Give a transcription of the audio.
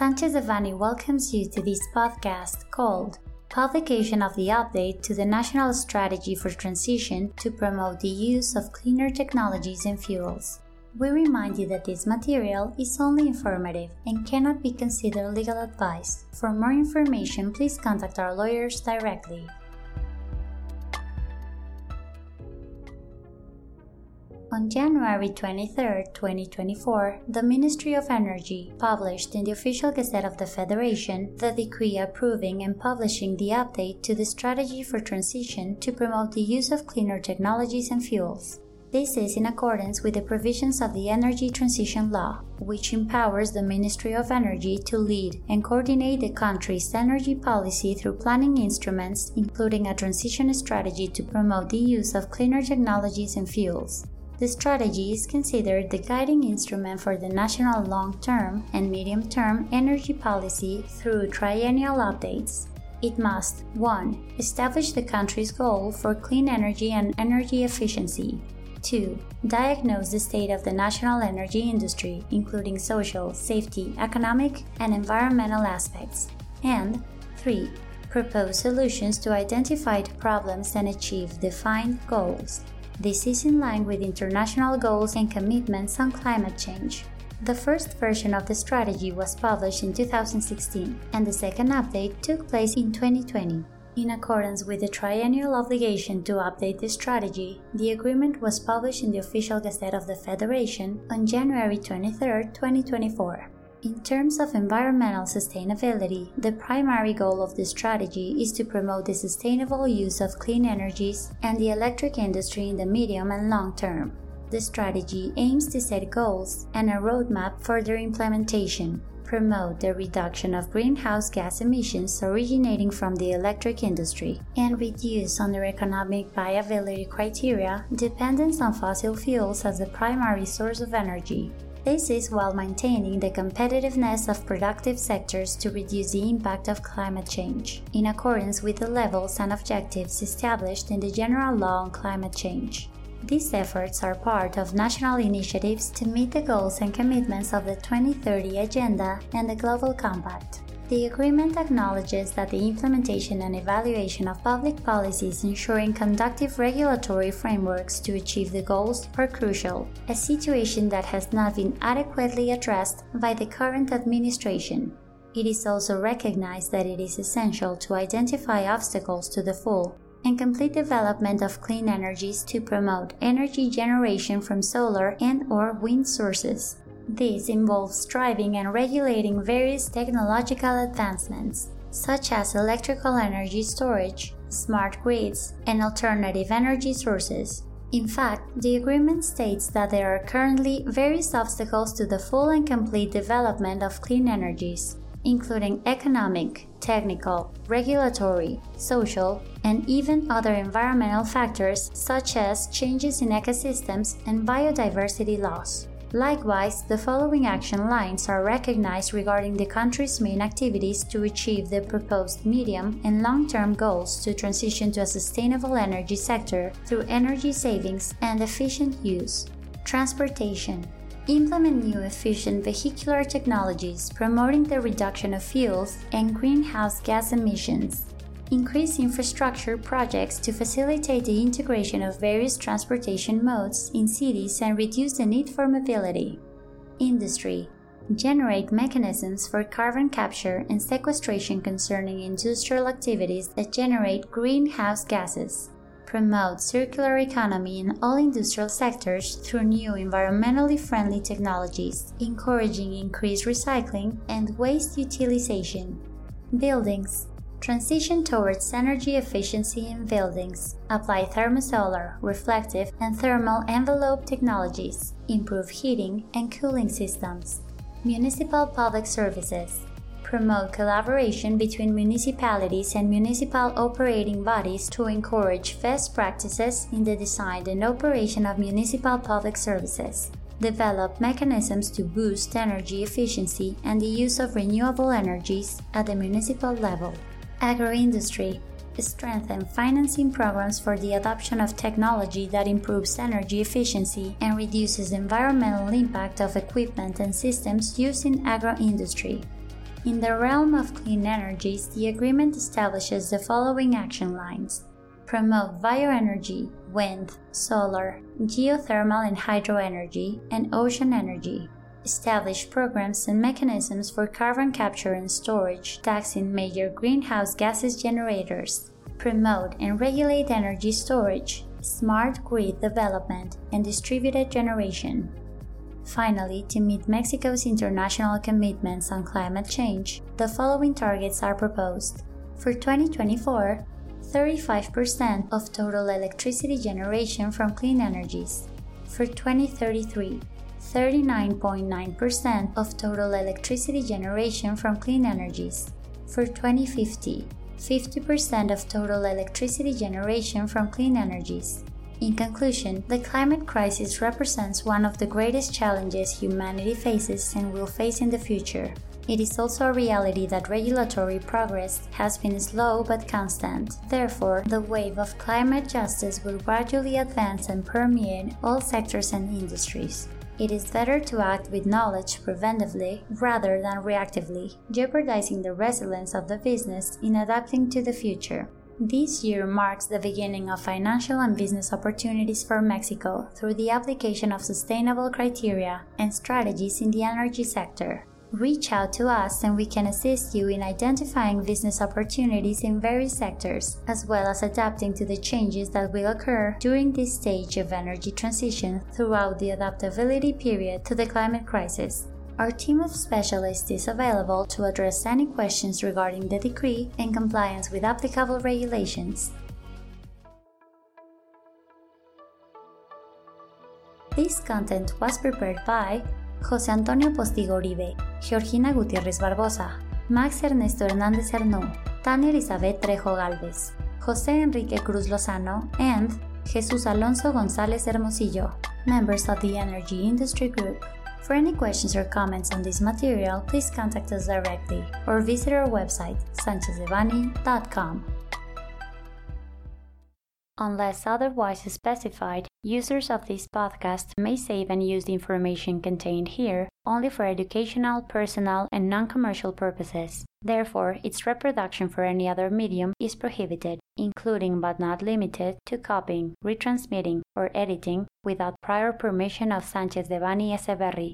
Sanchez Devanny welcomes you to this podcast called Publication of the Update to the National Strategy for Transition to Promote the Use of Cleaner Technologies and Fuels. We remind you that this material is only informative and cannot be considered legal advice. For more information, please contact our lawyers directly. On January 23, 2024, the Ministry of Energy published in the Official Gazette of the Federation the decree approving and publishing the update to the Strategy for Transition to promote the use of cleaner technologies and fuels. This is in accordance with the provisions of the Energy Transition Law, which empowers the Ministry of Energy to lead and coordinate the country's energy policy through planning instruments, including a transition strategy to promote the use of cleaner technologies and fuels. The strategy is considered the guiding instrument for the national long term and medium term energy policy through triennial updates. It must 1. Establish the country's goal for clean energy and energy efficiency. 2. Diagnose the state of the national energy industry, including social, safety, economic, and environmental aspects. And 3. Propose solutions to identified problems and achieve defined goals. This is in line with international goals and commitments on climate change. The first version of the strategy was published in 2016, and the second update took place in 2020. In accordance with the triennial obligation to update the strategy, the agreement was published in the Official Gazette of the Federation on January 23, 2024. In terms of environmental sustainability, the primary goal of the strategy is to promote the sustainable use of clean energies and the electric industry in the medium and long term. The strategy aims to set goals and a roadmap for their implementation, promote the reduction of greenhouse gas emissions originating from the electric industry, and reduce under economic viability criteria dependence on fossil fuels as the primary source of energy. This is while maintaining the competitiveness of productive sectors to reduce the impact of climate change, in accordance with the levels and objectives established in the General Law on Climate Change. These efforts are part of national initiatives to meet the goals and commitments of the 2030 Agenda and the Global Compact. The agreement acknowledges that the implementation and evaluation of public policies ensuring conductive regulatory frameworks to achieve the goals are crucial, a situation that has not been adequately addressed by the current administration. It is also recognized that it is essential to identify obstacles to the full and complete development of clean energies to promote energy generation from solar and or wind sources. This involves driving and regulating various technological advancements, such as electrical energy storage, smart grids, and alternative energy sources. In fact, the agreement states that there are currently various obstacles to the full and complete development of clean energies, including economic, technical, regulatory, social, and even other environmental factors such as changes in ecosystems and biodiversity loss. Likewise, the following action lines are recognized regarding the country's main activities to achieve the proposed medium and long term goals to transition to a sustainable energy sector through energy savings and efficient use. Transportation. Implement new efficient vehicular technologies promoting the reduction of fuels and greenhouse gas emissions increase infrastructure projects to facilitate the integration of various transportation modes in cities and reduce the need for mobility. Industry generate mechanisms for carbon capture and sequestration concerning industrial activities that generate greenhouse gases. Promote circular economy in all industrial sectors through new environmentally friendly technologies, encouraging increased recycling and waste utilization. Buildings Transition towards energy efficiency in buildings. Apply thermosolar, reflective, and thermal envelope technologies. Improve heating and cooling systems. Municipal public services. Promote collaboration between municipalities and municipal operating bodies to encourage best practices in the design and operation of municipal public services develop mechanisms to boost energy efficiency and the use of renewable energies at the municipal level agroindustry, strengthen financing programs for the adoption of technology that improves energy efficiency and reduces environmental impact of equipment and systems used in agroindustry. In the realm of clean energies, the agreement establishes the following action lines promote bioenergy, wind, solar, geothermal and hydroenergy, and ocean energy. Establish programs and mechanisms for carbon capture and storage, taxing major greenhouse gases generators. Promote and regulate energy storage, smart grid development, and distributed generation. Finally, to meet Mexico's international commitments on climate change, the following targets are proposed. For 2024, 35% of total electricity generation from clean energies. For 2033, 39.9% of total electricity generation from clean energies. For 2050, 50% of total electricity generation from clean energies. In conclusion, the climate crisis represents one of the greatest challenges humanity faces and will face in the future. It is also a reality that regulatory progress has been slow but constant. Therefore, the wave of climate justice will gradually advance and permeate all sectors and industries. It is better to act with knowledge preventively rather than reactively, jeopardizing the resilience of the business in adapting to the future. This year marks the beginning of financial and business opportunities for Mexico through the application of sustainable criteria and strategies in the energy sector. Reach out to us and we can assist you in identifying business opportunities in various sectors, as well as adapting to the changes that will occur during this stage of energy transition throughout the adaptability period to the climate crisis. Our team of specialists is available to address any questions regarding the decree and compliance with applicable regulations. This content was prepared by José Antonio Postigo Uribe, Georgina Gutiérrez Barbosa, Max Ernesto Hernández Arnú, Tania Elizabeth Trejo Galvez, José Enrique Cruz Lozano, and Jesús Alonso González Hermosillo, members of the Energy Industry Group. For any questions or comments on this material, please contact us directly or visit our website, sanchezdevani.com. Unless otherwise specified, users of this podcast may save and use the information contained here only for educational, personal, and non commercial purposes. Therefore, its reproduction for any other medium is prohibited, including but not limited to copying, retransmitting, or editing without prior permission of Sanchez de Devanny Eseverri.